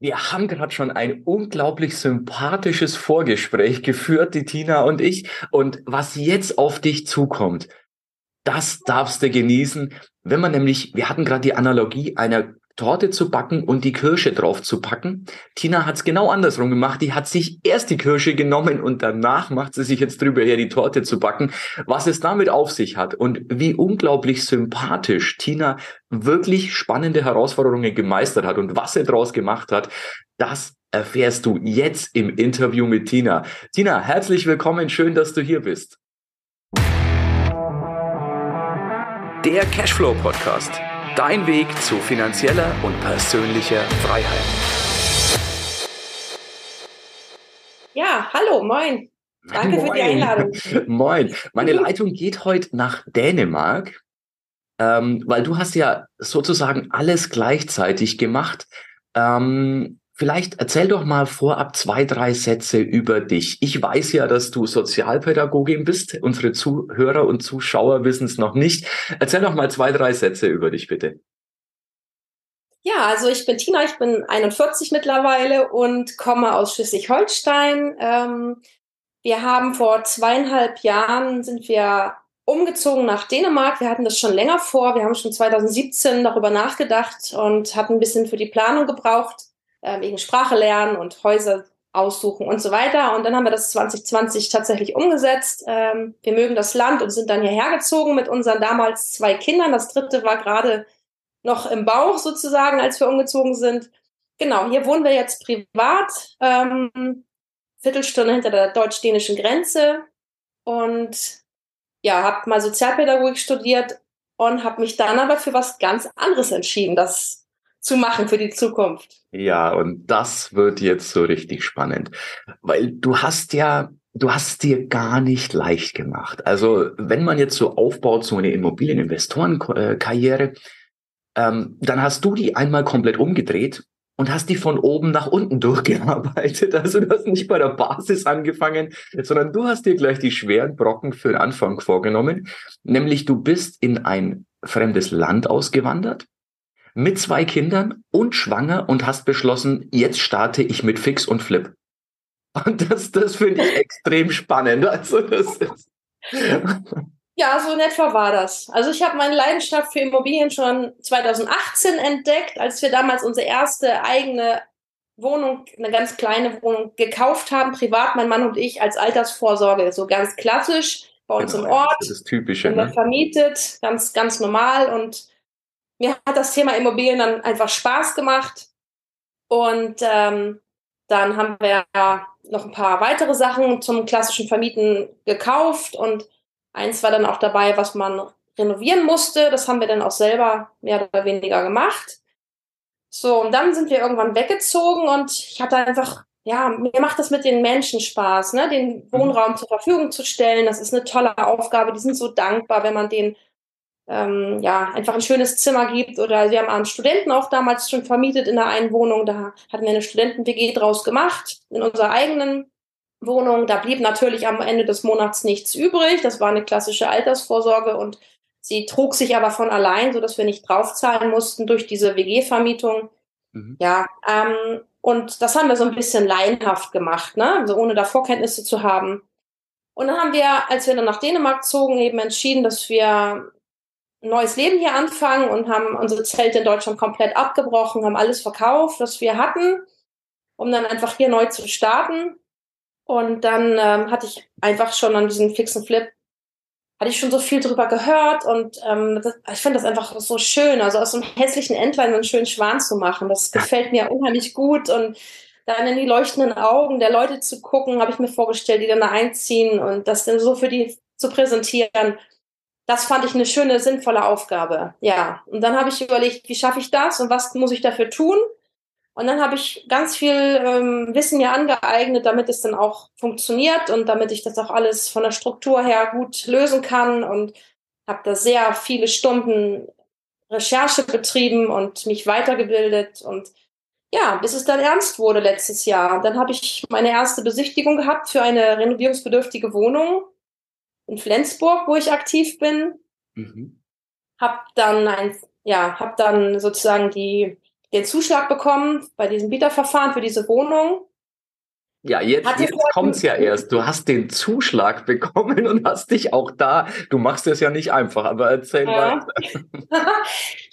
Wir haben gerade schon ein unglaublich sympathisches Vorgespräch geführt, die Tina und ich. Und was jetzt auf dich zukommt, das darfst du genießen. Wenn man nämlich, wir hatten gerade die Analogie einer Torte zu backen und die Kirsche drauf zu packen. Tina hat es genau andersrum gemacht. Die hat sich erst die Kirsche genommen und danach macht sie sich jetzt drüber her, die Torte zu backen. Was es damit auf sich hat und wie unglaublich sympathisch Tina wirklich spannende Herausforderungen gemeistert hat und was sie daraus gemacht hat, das erfährst du jetzt im Interview mit Tina. Tina, herzlich willkommen. Schön, dass du hier bist. Der Cashflow Podcast Dein Weg zu finanzieller und persönlicher Freiheit. Ja, hallo, moin. Danke moin. für die Einladung. moin. Meine Leitung geht heute nach Dänemark, ähm, weil du hast ja sozusagen alles gleichzeitig gemacht. Ähm, Vielleicht erzähl doch mal vorab zwei, drei Sätze über dich. Ich weiß ja, dass du Sozialpädagogin bist. Unsere Zuhörer und Zuschauer wissen es noch nicht. Erzähl doch mal zwei, drei Sätze über dich, bitte. Ja, also ich bin Tina, ich bin 41 mittlerweile und komme aus Schleswig-Holstein. Ähm, wir haben vor zweieinhalb Jahren sind wir umgezogen nach Dänemark. Wir hatten das schon länger vor. Wir haben schon 2017 darüber nachgedacht und hatten ein bisschen für die Planung gebraucht äh, wegen Sprache lernen und Häuser aussuchen und so weiter. Und dann haben wir das 2020 tatsächlich umgesetzt. Ähm, wir mögen das Land und sind dann hierher gezogen mit unseren damals zwei Kindern. Das dritte war gerade noch im Bauch sozusagen, als wir umgezogen sind. Genau, hier wohnen wir jetzt privat, ähm, Viertelstunde hinter der deutsch-dänischen Grenze und ja, habe mal Sozialpädagogik studiert und habe mich dann aber für was ganz anderes entschieden. Das zu machen für die Zukunft. Ja, und das wird jetzt so richtig spannend, weil du hast ja du hast dir gar nicht leicht gemacht. Also wenn man jetzt so aufbaut, so eine Immobilieninvestorenkarriere, ähm, dann hast du die einmal komplett umgedreht und hast die von oben nach unten durchgearbeitet. Also du hast nicht bei der Basis angefangen, sondern du hast dir gleich die schweren Brocken für den Anfang vorgenommen. Nämlich du bist in ein fremdes Land ausgewandert mit zwei Kindern und schwanger und hast beschlossen, jetzt starte ich mit Fix und Flip. Und das, das finde ich extrem spannend. Also das ist ja, so in etwa war das. Also ich habe meine Leidenschaft für Immobilien schon 2018 entdeckt, als wir damals unsere erste eigene Wohnung, eine ganz kleine Wohnung gekauft haben, privat, mein Mann und ich, als Altersvorsorge, so ganz klassisch bei uns genau, im Ort. Das ist typisch. Ne? vermietet, ganz, ganz normal und mir hat das Thema Immobilien dann einfach Spaß gemacht. Und ähm, dann haben wir noch ein paar weitere Sachen zum klassischen Vermieten gekauft und eins war dann auch dabei, was man renovieren musste. Das haben wir dann auch selber mehr oder weniger gemacht. So, und dann sind wir irgendwann weggezogen und ich hatte einfach, ja, mir macht das mit den Menschen Spaß, ne, den mhm. Wohnraum zur Verfügung zu stellen. Das ist eine tolle Aufgabe. Die sind so dankbar, wenn man den ähm, ja, einfach ein schönes Zimmer gibt. Oder wir haben einen Studenten auch damals schon vermietet in der einen Wohnung. Da hatten wir eine Studenten-WG draus gemacht, in unserer eigenen Wohnung. Da blieb natürlich am Ende des Monats nichts übrig. Das war eine klassische Altersvorsorge und sie trug sich aber von allein, sodass wir nicht draufzahlen mussten durch diese WG-Vermietung. Mhm. Ja, ähm, und das haben wir so ein bisschen laienhaft gemacht, ne? also ohne da Vorkenntnisse zu haben. Und dann haben wir, als wir dann nach Dänemark zogen, eben entschieden, dass wir neues Leben hier anfangen und haben unsere Zelte in Deutschland komplett abgebrochen, haben alles verkauft, was wir hatten, um dann einfach hier neu zu starten. Und dann ähm, hatte ich einfach schon an diesem fixen Flip, hatte ich schon so viel drüber gehört und ähm, das, ich finde das einfach so schön, also aus so einem hässlichen Entlein einen schönen Schwan zu machen. Das gefällt mir unheimlich gut und dann in die leuchtenden Augen der Leute zu gucken, habe ich mir vorgestellt, die dann da einziehen und das dann so für die zu präsentieren das fand ich eine schöne, sinnvolle Aufgabe. Ja. Und dann habe ich überlegt, wie schaffe ich das und was muss ich dafür tun? Und dann habe ich ganz viel ähm, Wissen mir angeeignet, damit es dann auch funktioniert und damit ich das auch alles von der Struktur her gut lösen kann und habe da sehr viele Stunden Recherche betrieben und mich weitergebildet und ja, bis es dann ernst wurde letztes Jahr. Dann habe ich meine erste Besichtigung gehabt für eine renovierungsbedürftige Wohnung in Flensburg, wo ich aktiv bin. Mhm. Hab dann ein, ja, hab dann sozusagen die den Zuschlag bekommen bei diesem Bieterverfahren für diese Wohnung. Ja, jetzt, jetzt kommt's ja erst. Du hast den Zuschlag bekommen und hast dich auch da. Du machst es ja nicht einfach, aber erzähl ja. weiter.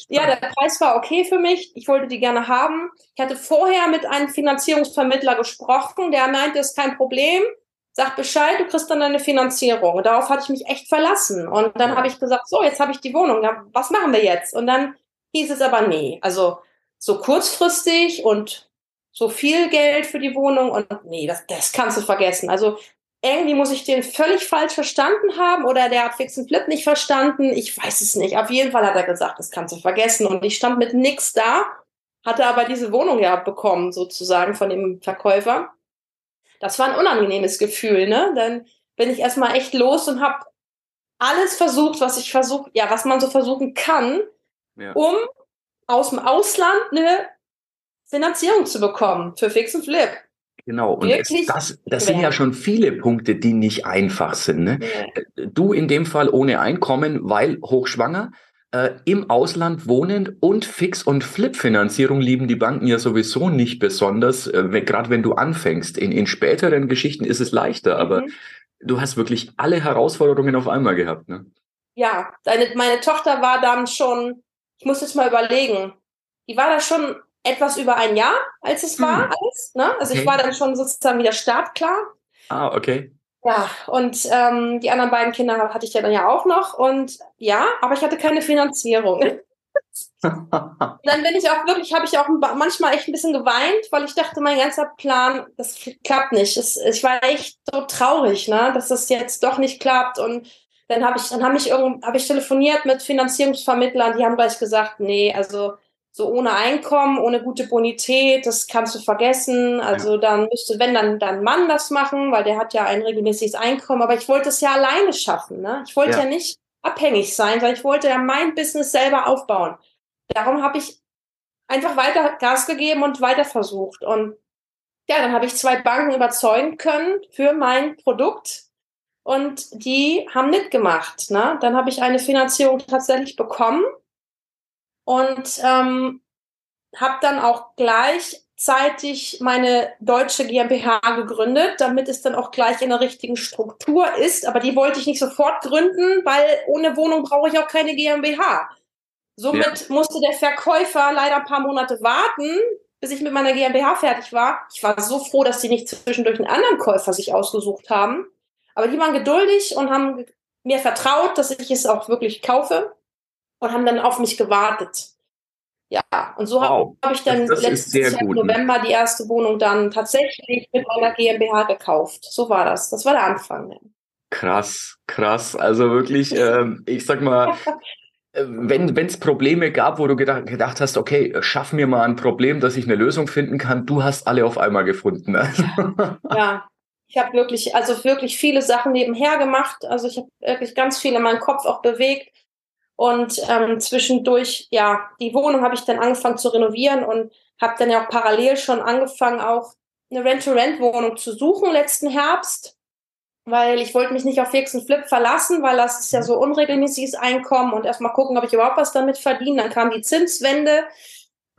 ja, der Preis war okay für mich. Ich wollte die gerne haben. Ich hatte vorher mit einem Finanzierungsvermittler gesprochen, der meinte, es ist kein Problem. Sag Bescheid, du kriegst dann deine Finanzierung. Und darauf hatte ich mich echt verlassen. Und dann habe ich gesagt, so, jetzt habe ich die Wohnung. Ja, was machen wir jetzt? Und dann hieß es aber nee. Also so kurzfristig und so viel Geld für die Wohnung und nee, das, das kannst du vergessen. Also irgendwie muss ich den völlig falsch verstanden haben oder der hat Fix and Flip nicht verstanden. Ich weiß es nicht. Auf jeden Fall hat er gesagt, das kannst du vergessen. Und ich stand mit nix da, hatte aber diese Wohnung ja bekommen, sozusagen von dem Verkäufer. Das war ein unangenehmes Gefühl, ne? Dann bin ich erstmal echt los und habe alles versucht, was ich versucht, ja, was man so versuchen kann, ja. um aus dem Ausland eine Finanzierung zu bekommen für Fix and Flip. Genau, und es, das, das sind ja schon viele Punkte, die nicht einfach sind. Ne? Ja. Du in dem Fall ohne Einkommen, weil hochschwanger, äh, im Ausland wohnend und Fix- und Flip-Finanzierung lieben die Banken ja sowieso nicht besonders, äh, gerade wenn du anfängst. In, in späteren Geschichten ist es leichter, aber mhm. du hast wirklich alle Herausforderungen auf einmal gehabt. Ne? Ja, deine, meine Tochter war dann schon, ich muss jetzt mal überlegen, die war da schon etwas über ein Jahr, als es war, hm. alles. Ne? Also okay. ich war dann schon sozusagen wieder startklar. Ah, okay. Ja, und ähm, die anderen beiden Kinder hatte ich ja dann ja auch noch. Und ja, aber ich hatte keine Finanzierung. dann bin ich auch wirklich, habe ich auch manchmal echt ein bisschen geweint, weil ich dachte, mein ganzer Plan, das klappt nicht. Es, ich war echt so traurig, ne, dass das jetzt doch nicht klappt. Und dann habe ich, dann habe ich irgend, habe ich telefoniert mit Finanzierungsvermittlern, die haben gleich gesagt, nee, also so ohne Einkommen, ohne gute Bonität, das kannst du vergessen. Also ja. dann müsste, wenn dann dein Mann das machen, weil der hat ja ein regelmäßiges Einkommen. Aber ich wollte es ja alleine schaffen. Ne? Ich wollte ja. ja nicht abhängig sein, weil ich wollte ja mein Business selber aufbauen. Darum habe ich einfach weiter Gas gegeben und weiter versucht. Und ja, dann habe ich zwei Banken überzeugen können für mein Produkt. Und die haben mitgemacht. Ne? Dann habe ich eine Finanzierung tatsächlich bekommen und ähm, habe dann auch gleichzeitig meine deutsche GmbH gegründet, damit es dann auch gleich in der richtigen Struktur ist. Aber die wollte ich nicht sofort gründen, weil ohne Wohnung brauche ich auch keine GmbH. Somit ja. musste der Verkäufer leider ein paar Monate warten, bis ich mit meiner GmbH fertig war. Ich war so froh, dass die nicht zwischendurch einen anderen Käufer sich ausgesucht haben. Aber die waren geduldig und haben mir vertraut, dass ich es auch wirklich kaufe und haben dann auf mich gewartet. Ja, und so wow. habe ich dann das, das letztes Jahr im ne? November die erste Wohnung dann tatsächlich mit meiner GmbH gekauft. So war das. Das war der Anfang. Krass, krass. Also wirklich, ähm, ich sag mal, äh, wenn es Probleme gab, wo du gedacht, gedacht, hast, okay, schaff mir mal ein Problem, dass ich eine Lösung finden kann, du hast alle auf einmal gefunden. Ne? ja, ich habe wirklich, also wirklich viele Sachen nebenher gemacht. Also ich habe wirklich ganz viel in meinem Kopf auch bewegt und ähm, zwischendurch, ja, die Wohnung habe ich dann angefangen zu renovieren und habe dann ja auch parallel schon angefangen, auch eine Rent-to-Rent-Wohnung zu suchen letzten Herbst, weil ich wollte mich nicht auf Fix und Flip verlassen, weil das ist ja so unregelmäßiges Einkommen und erstmal gucken, ob ich überhaupt was damit verdiene. Dann kam die Zinswende.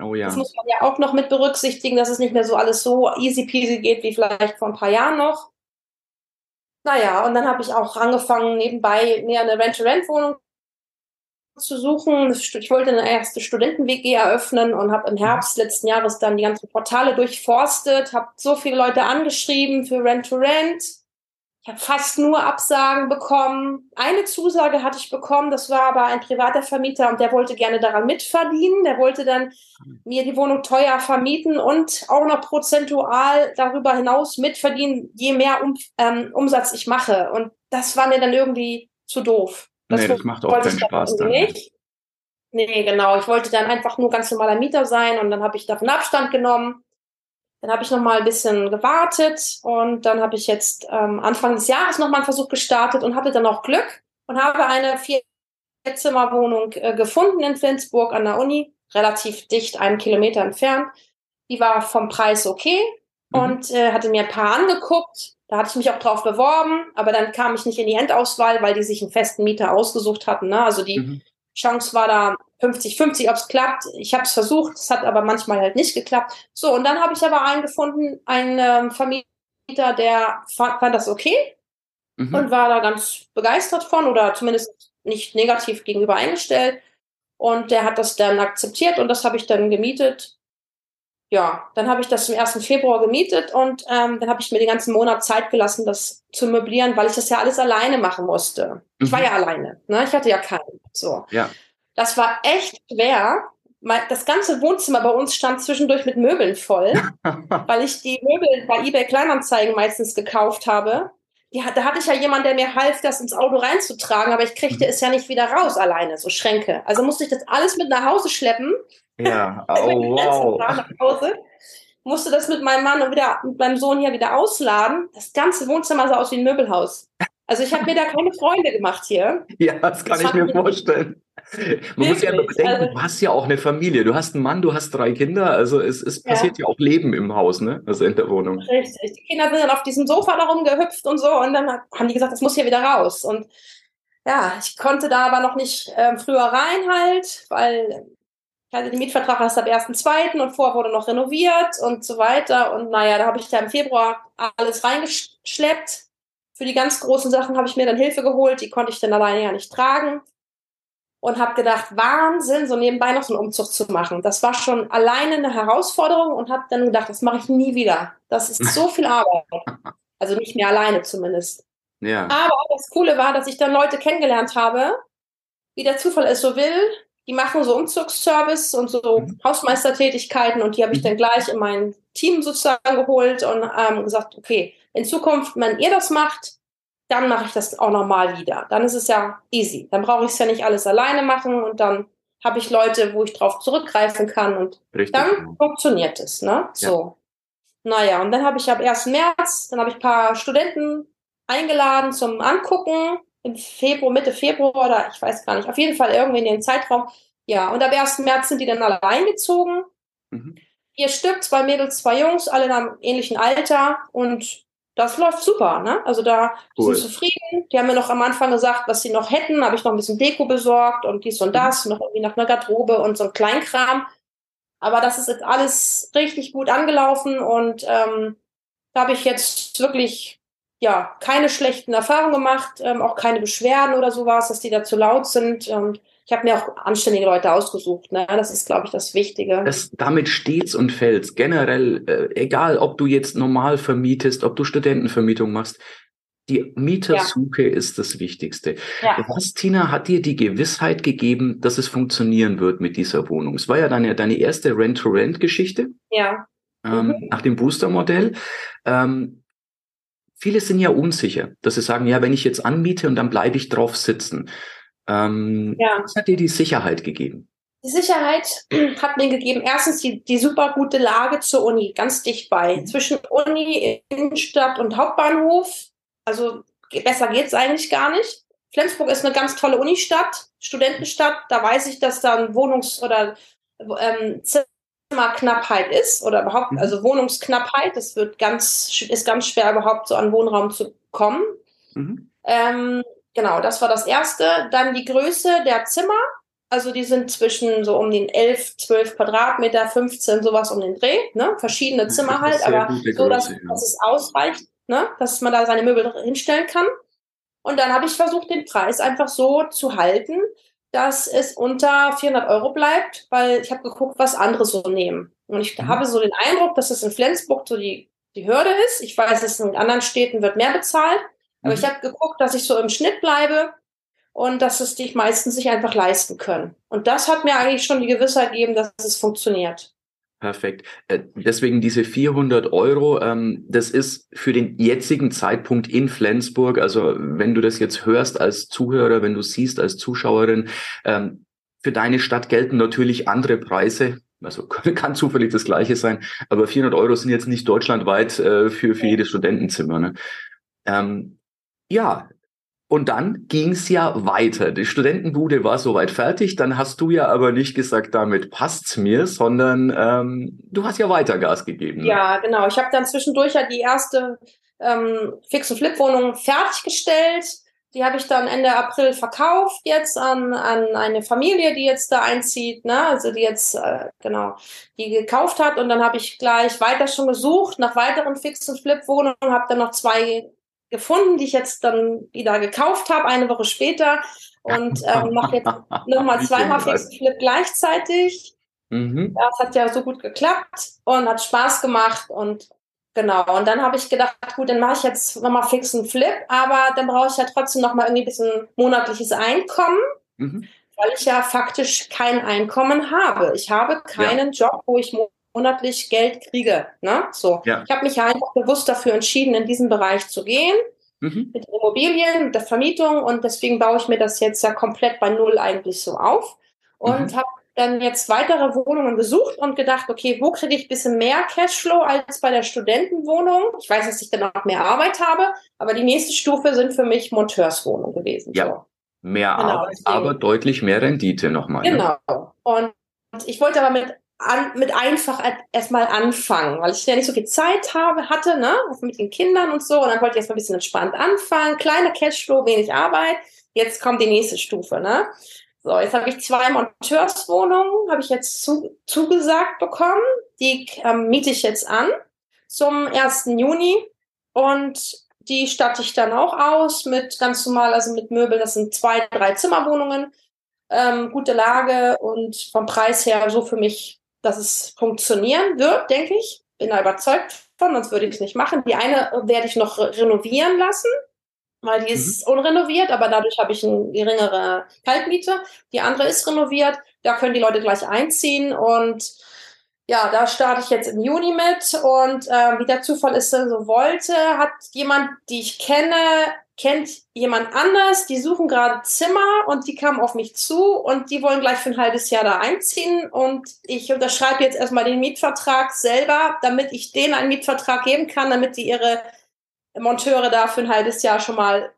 Oh ja. Das muss man ja auch noch mit berücksichtigen, dass es nicht mehr so alles so easy peasy geht wie vielleicht vor ein paar Jahren noch. Naja, und dann habe ich auch angefangen, nebenbei mir eine Rent-to-Rent-Wohnung zu suchen. Ich wollte eine erste Studenten-WG eröffnen und habe im Herbst letzten Jahres dann die ganzen Portale durchforstet, habe so viele Leute angeschrieben für Rent-to-Rent. Ich habe fast nur Absagen bekommen. Eine Zusage hatte ich bekommen, das war aber ein privater Vermieter und der wollte gerne daran mitverdienen. Der wollte dann mir die Wohnung teuer vermieten und auch noch prozentual darüber hinaus mitverdienen, je mehr um, ähm, Umsatz ich mache. Und das war mir dann irgendwie zu doof. Das nee, das macht auch keinen Spaß dann. Nicht. Nee, genau. Ich wollte dann einfach nur ganz normaler Mieter sein und dann habe ich davon Abstand genommen. Dann habe ich noch mal ein bisschen gewartet und dann habe ich jetzt ähm, Anfang des Jahres noch mal einen Versuch gestartet und hatte dann auch Glück und habe eine Vierzimmerwohnung äh, gefunden in Flensburg an der Uni, relativ dicht, einen Kilometer entfernt. Die war vom Preis okay mhm. und äh, hatte mir ein paar angeguckt da hatte ich mich auch drauf beworben, aber dann kam ich nicht in die Endauswahl, weil die sich einen festen Mieter ausgesucht hatten. Ne? Also die mhm. Chance war da 50-50, ob es klappt. Ich habe es versucht, es hat aber manchmal halt nicht geklappt. So, und dann habe ich aber einen gefunden, einen ähm, Vermieter, der fand, fand das okay mhm. und war da ganz begeistert von oder zumindest nicht negativ gegenüber eingestellt. Und der hat das dann akzeptiert und das habe ich dann gemietet. Ja, dann habe ich das zum 1. Februar gemietet und ähm, dann habe ich mir den ganzen Monat Zeit gelassen, das zu möblieren, weil ich das ja alles alleine machen musste. Mhm. Ich war mhm. ja alleine, ne? Ich hatte ja keinen. So. Ja. Das war echt schwer. Das ganze Wohnzimmer bei uns stand zwischendurch mit Möbeln voll, weil ich die Möbel bei eBay Kleinanzeigen meistens gekauft habe die, da hatte ich ja jemanden, der mir half, das ins Auto reinzutragen, aber ich kriegte mhm. es ja nicht wieder raus alleine, so Schränke. Also musste ich das alles mit nach Hause schleppen. Ja, oh, wow. Nach Hause. Musste das mit meinem Mann und wieder mit meinem Sohn hier wieder ausladen. Das ganze Wohnzimmer sah aus wie ein Möbelhaus. Also ich habe mir da keine Freunde gemacht hier. Ja, das kann das ich mir vorstellen. Man muss ja immer bedenken, also, du hast ja auch eine Familie. Du hast einen Mann, du hast drei Kinder. Also es, es ja. passiert ja auch Leben im Haus, ne? Also in der Wohnung. Richtig. Die Kinder sind dann auf diesem Sofa da rumgehüpft und so. Und dann haben die gesagt, das muss hier wieder raus. Und ja, ich konnte da aber noch nicht ähm, früher rein halt, weil ich hatte den Mietvertrag erst ab 1.2. und vorher wurde noch renoviert und so weiter. Und naja, da habe ich da im Februar alles reingeschleppt. Für die ganz großen Sachen habe ich mir dann Hilfe geholt, die konnte ich dann alleine ja nicht tragen und habe gedacht, Wahnsinn, so nebenbei noch so einen Umzug zu machen. Das war schon alleine eine Herausforderung und habe dann gedacht, das mache ich nie wieder. Das ist so viel Arbeit. Also nicht mehr alleine zumindest. Ja. Aber das Coole war, dass ich dann Leute kennengelernt habe, wie der Zufall es so will. Die machen so Umzugsservice und so mhm. Hausmeistertätigkeiten und die habe ich dann mhm. gleich in mein Team sozusagen geholt und ähm, gesagt, okay, in Zukunft, wenn ihr das macht, dann mache ich das auch nochmal wieder. Dann ist es ja easy. Dann brauche ich es ja nicht alles alleine machen und dann habe ich Leute, wo ich drauf zurückgreifen kann und Richtig. dann funktioniert es. Ne? So. Ja. Naja, und dann habe ich ab 1. März, dann habe ich ein paar Studenten eingeladen zum Angucken im Februar, Mitte Februar oder ich weiß gar nicht, auf jeden Fall irgendwie in den Zeitraum. Ja, und ab 1. März sind die dann alle eingezogen. Mhm. Vier Stück, zwei Mädels, zwei Jungs, alle in einem ähnlichen Alter und das läuft super, ne? Also da cool. sind zufrieden. Die haben mir noch am Anfang gesagt, was sie noch hätten. Habe ich noch ein bisschen Deko besorgt und dies und das, mhm. noch irgendwie nach einer Garderobe und so ein Kleinkram. Aber das ist jetzt alles richtig gut angelaufen und ähm, da habe ich jetzt wirklich ja keine schlechten Erfahrungen gemacht, ähm, auch keine Beschwerden oder sowas, dass die da zu laut sind. Und ich habe mir auch anständige Leute ausgesucht. Ne? Das ist, glaube ich, das Wichtige. Das, damit steht's und fällt's. Generell, äh, egal ob du jetzt normal vermietest, ob du Studentenvermietung machst, die Mietersuche ja. ist das Wichtigste. Ja. Was, Tina, hat dir die Gewissheit gegeben, dass es funktionieren wird mit dieser Wohnung? Es war ja deine, deine erste Rent-to-Rent-Geschichte. Ja. Ähm, mhm. Nach dem Booster-Modell. Ähm, viele sind ja unsicher, dass sie sagen, ja, wenn ich jetzt anmiete und dann bleibe ich drauf sitzen. Ähm, ja. Was hat dir die Sicherheit gegeben? Die Sicherheit hat mir gegeben, erstens die, die super gute Lage zur Uni, ganz dicht bei. Mhm. Zwischen Uni, Innenstadt und Hauptbahnhof. Also besser geht's eigentlich gar nicht. Flensburg ist eine ganz tolle Unistadt, Studentenstadt. Da weiß ich, dass da ein Wohnungs- oder ähm, Zimmerknappheit ist oder überhaupt, mhm. also Wohnungsknappheit. Es wird ganz, ist ganz schwer, überhaupt so an Wohnraum zu kommen. Mhm. Ähm, Genau, das war das erste. Dann die Größe der Zimmer. Also die sind zwischen so um den 11, 12 Quadratmeter, 15, sowas um den Dreh. Ne? Verschiedene Zimmer halt, aber so, dass, ja. dass es ausreicht, ne? dass man da seine Möbel hinstellen kann. Und dann habe ich versucht, den Preis einfach so zu halten, dass es unter 400 Euro bleibt, weil ich habe geguckt, was andere so nehmen. Und ich mhm. habe so den Eindruck, dass es in Flensburg so die, die Hürde ist. Ich weiß, dass in anderen Städten wird mehr bezahlt. Aber mhm. ich habe geguckt, dass ich so im Schnitt bleibe und dass es die meisten sich einfach leisten können. Und das hat mir eigentlich schon die Gewissheit gegeben, dass es funktioniert. Perfekt. Äh, deswegen diese 400 Euro, ähm, das ist für den jetzigen Zeitpunkt in Flensburg, also wenn du das jetzt hörst als Zuhörer, wenn du siehst als Zuschauerin, ähm, für deine Stadt gelten natürlich andere Preise. Also kann zufällig das gleiche sein, aber 400 Euro sind jetzt nicht deutschlandweit äh, für, für jedes Studentenzimmer. Ne? Ja, und dann ging's ja weiter. Die Studentenbude war soweit fertig. Dann hast du ja aber nicht gesagt, damit passt's mir, sondern ähm, du hast ja weiter Gas gegeben. Ne? Ja, genau. Ich habe dann zwischendurch ja die erste ähm, Fix- und Flip-Wohnung fertiggestellt. Die habe ich dann Ende April verkauft jetzt an, an eine Familie, die jetzt da einzieht, ne? Also die jetzt äh, genau die gekauft hat und dann habe ich gleich weiter schon gesucht nach weiteren Fix und Flip Wohnungen, habe dann noch zwei gefunden, die ich jetzt dann wieder gekauft habe, eine Woche später und ähm, mache jetzt nochmal zweimal Fix und Flip gleichzeitig. Mhm. Das hat ja so gut geklappt und hat Spaß gemacht und Genau, und dann habe ich gedacht, gut, dann mache ich jetzt nochmal fix einen Flip, aber dann brauche ich ja trotzdem nochmal irgendwie ein bisschen monatliches Einkommen, mhm. weil ich ja faktisch kein Einkommen habe. Ich habe keinen ja. Job, wo ich monatlich Geld kriege. Ne? So. Ja. Ich habe mich ja einfach bewusst dafür entschieden, in diesen Bereich zu gehen. Mhm. Mit Immobilien, mit der Vermietung und deswegen baue ich mir das jetzt ja komplett bei Null eigentlich so auf und mhm. habe dann jetzt weitere Wohnungen gesucht und gedacht, okay, wo kriege ich ein bisschen mehr Cashflow als bei der Studentenwohnung? Ich weiß, dass ich dann auch mehr Arbeit habe, aber die nächste Stufe sind für mich Monteurswohnungen gewesen. Ja, so. mehr genau, Arbeit, deswegen. aber deutlich mehr Rendite nochmal. Ne? Genau. Ne? Und ich wollte aber mit an, mit einfach erstmal anfangen, weil ich ja nicht so viel Zeit habe, hatte, ne, mit den Kindern und so. Und dann wollte ich erstmal ein bisschen entspannt anfangen. Kleiner Cashflow, wenig Arbeit. Jetzt kommt die nächste Stufe, ne? So, jetzt habe ich zwei Monteurswohnungen, habe ich jetzt zu, zugesagt bekommen. Die ähm, miete ich jetzt an zum 1. Juni und die statte ich dann auch aus mit ganz normal, also mit Möbeln. Das sind zwei, drei Zimmerwohnungen, ähm, gute Lage und vom Preis her so für mich, dass es funktionieren wird, denke ich. Bin da überzeugt von, sonst würde ich es nicht machen. Die eine werde ich noch renovieren lassen weil die ist mhm. unrenoviert, aber dadurch habe ich eine geringere Kaltmiete. Die andere ist renoviert, da können die Leute gleich einziehen und ja, da starte ich jetzt im Juni mit und äh, wie der Zufall ist so wollte, hat jemand, die ich kenne, kennt jemand anders, die suchen gerade Zimmer und die kamen auf mich zu und die wollen gleich für ein halbes Jahr da einziehen und ich unterschreibe jetzt erstmal den Mietvertrag selber, damit ich denen einen Mietvertrag geben kann, damit die ihre Monteure da für ein halbes Jahr schon mal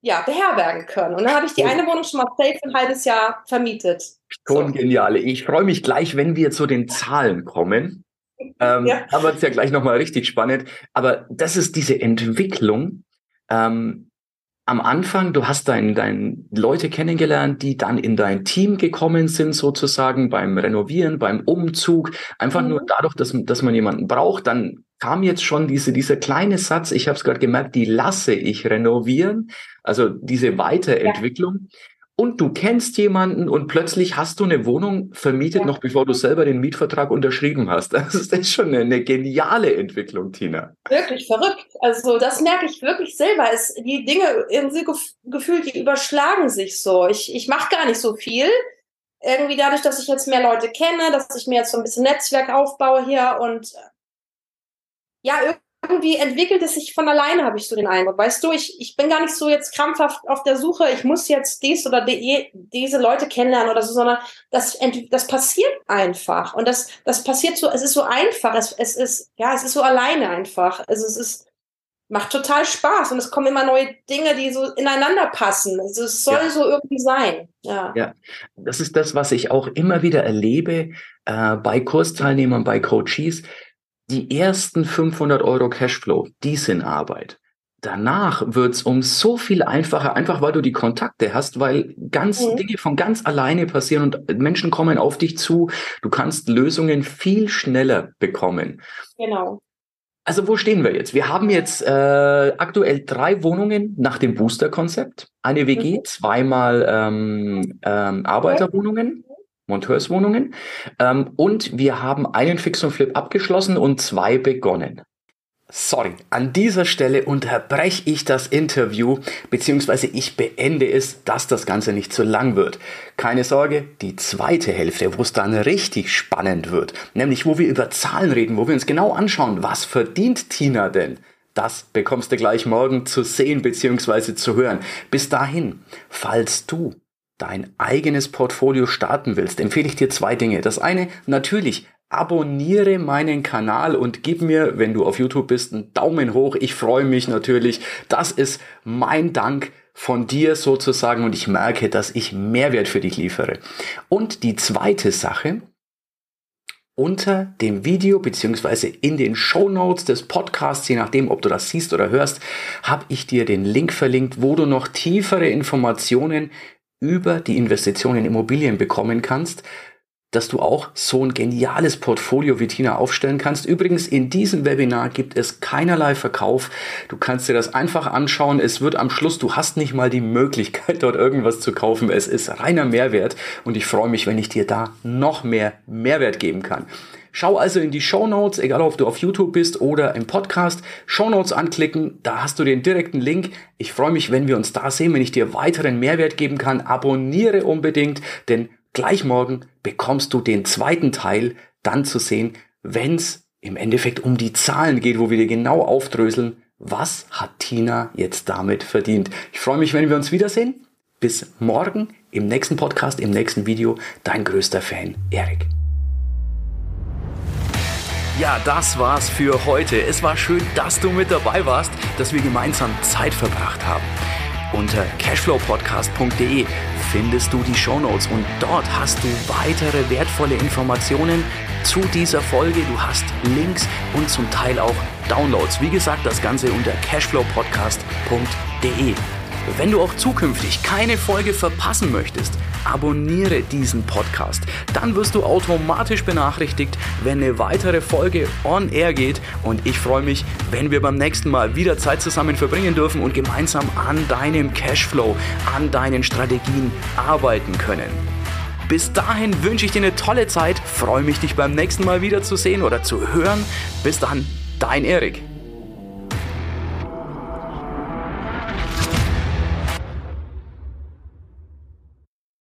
ja, beherbergen können. Und dann habe ich die eine Wohnung schon mal safe für ein halbes Jahr vermietet. Schon so. genial. Ich freue mich gleich, wenn wir zu den Zahlen kommen. Ähm, ja. Da wird es ja gleich nochmal richtig spannend. Aber das ist diese Entwicklung. Ähm, am Anfang, du hast dein, dein Leute kennengelernt, die dann in dein Team gekommen sind, sozusagen beim Renovieren, beim Umzug. Einfach mhm. nur dadurch, dass, dass man jemanden braucht. Dann kam jetzt schon diese, dieser kleine Satz, ich habe es gerade gemerkt, die lasse ich renovieren, also diese Weiterentwicklung. Ja. Und du kennst jemanden und plötzlich hast du eine Wohnung vermietet, ja. noch bevor du selber den Mietvertrag unterschrieben hast. Das ist schon eine, eine geniale Entwicklung, Tina. Wirklich verrückt. Also das merke ich wirklich selber. Es, die Dinge irgendwie gefühlt, die überschlagen sich so. Ich, ich mache gar nicht so viel. Irgendwie dadurch, dass ich jetzt mehr Leute kenne, dass ich mir jetzt so ein bisschen Netzwerk aufbaue hier und ja, irgendwie entwickelt es sich von alleine, habe ich so den Eindruck. Weißt du, ich, ich bin gar nicht so jetzt krampfhaft auf der Suche, ich muss jetzt dies oder die, diese Leute kennenlernen oder so, sondern das, das passiert einfach. Und das, das passiert so, es ist so einfach, es, es ist, ja, es ist so alleine einfach. Also es ist, macht total Spaß und es kommen immer neue Dinge, die so ineinander passen. Also es soll ja. so irgendwie sein. Ja. ja, das ist das, was ich auch immer wieder erlebe äh, bei Kursteilnehmern, bei Coaches die ersten 500 Euro Cashflow, die sind Arbeit. Danach wird's um so viel einfacher, einfach weil du die Kontakte hast, weil ganz mhm. Dinge von ganz alleine passieren und Menschen kommen auf dich zu. Du kannst Lösungen viel schneller bekommen. Genau. Also wo stehen wir jetzt? Wir haben jetzt äh, aktuell drei Wohnungen nach dem Booster-Konzept. Eine WG, mhm. zweimal ähm, ähm, Arbeiterwohnungen. Monteurswohnungen. Ähm, und wir haben einen Fix und Flip abgeschlossen und zwei begonnen. Sorry, an dieser Stelle unterbreche ich das Interview, beziehungsweise ich beende es, dass das Ganze nicht zu lang wird. Keine Sorge, die zweite Hälfte, wo es dann richtig spannend wird, nämlich wo wir über Zahlen reden, wo wir uns genau anschauen, was verdient Tina denn? Das bekommst du gleich morgen zu sehen bzw. zu hören. Bis dahin, falls du dein eigenes Portfolio starten willst, empfehle ich dir zwei Dinge. Das eine, natürlich, abonniere meinen Kanal und gib mir, wenn du auf YouTube bist, einen Daumen hoch. Ich freue mich natürlich. Das ist mein Dank von dir sozusagen und ich merke, dass ich Mehrwert für dich liefere. Und die zweite Sache, unter dem Video beziehungsweise in den Show Notes des Podcasts, je nachdem, ob du das siehst oder hörst, habe ich dir den Link verlinkt, wo du noch tiefere Informationen über die Investition in Immobilien bekommen kannst dass du auch so ein geniales Portfolio wie Tina aufstellen kannst. Übrigens, in diesem Webinar gibt es keinerlei Verkauf. Du kannst dir das einfach anschauen. Es wird am Schluss, du hast nicht mal die Möglichkeit, dort irgendwas zu kaufen. Es ist reiner Mehrwert und ich freue mich, wenn ich dir da noch mehr Mehrwert geben kann. Schau also in die Show Notes, egal ob du auf YouTube bist oder im Podcast. Show Notes anklicken, da hast du den direkten Link. Ich freue mich, wenn wir uns da sehen, wenn ich dir weiteren Mehrwert geben kann. Abonniere unbedingt, denn gleich morgen bekommst du den zweiten Teil dann zu sehen, wenn es im Endeffekt um die Zahlen geht, wo wir dir genau aufdröseln, was hat Tina jetzt damit verdient. Ich freue mich, wenn wir uns wiedersehen. Bis morgen im nächsten Podcast, im nächsten Video. Dein größter Fan, Erik. Ja, das war's für heute. Es war schön, dass du mit dabei warst, dass wir gemeinsam Zeit verbracht haben. Unter cashflowpodcast.de findest du die Shownotes und dort hast du weitere wertvolle Informationen zu dieser Folge. Du hast Links und zum Teil auch Downloads. Wie gesagt, das Ganze unter cashflowpodcast.de. Wenn du auch zukünftig keine Folge verpassen möchtest, abonniere diesen Podcast. Dann wirst du automatisch benachrichtigt, wenn eine weitere Folge on air geht. Und ich freue mich, wenn wir beim nächsten Mal wieder Zeit zusammen verbringen dürfen und gemeinsam an deinem Cashflow, an deinen Strategien arbeiten können. Bis dahin wünsche ich dir eine tolle Zeit, freue mich, dich beim nächsten Mal wieder zu sehen oder zu hören. Bis dann, dein Erik.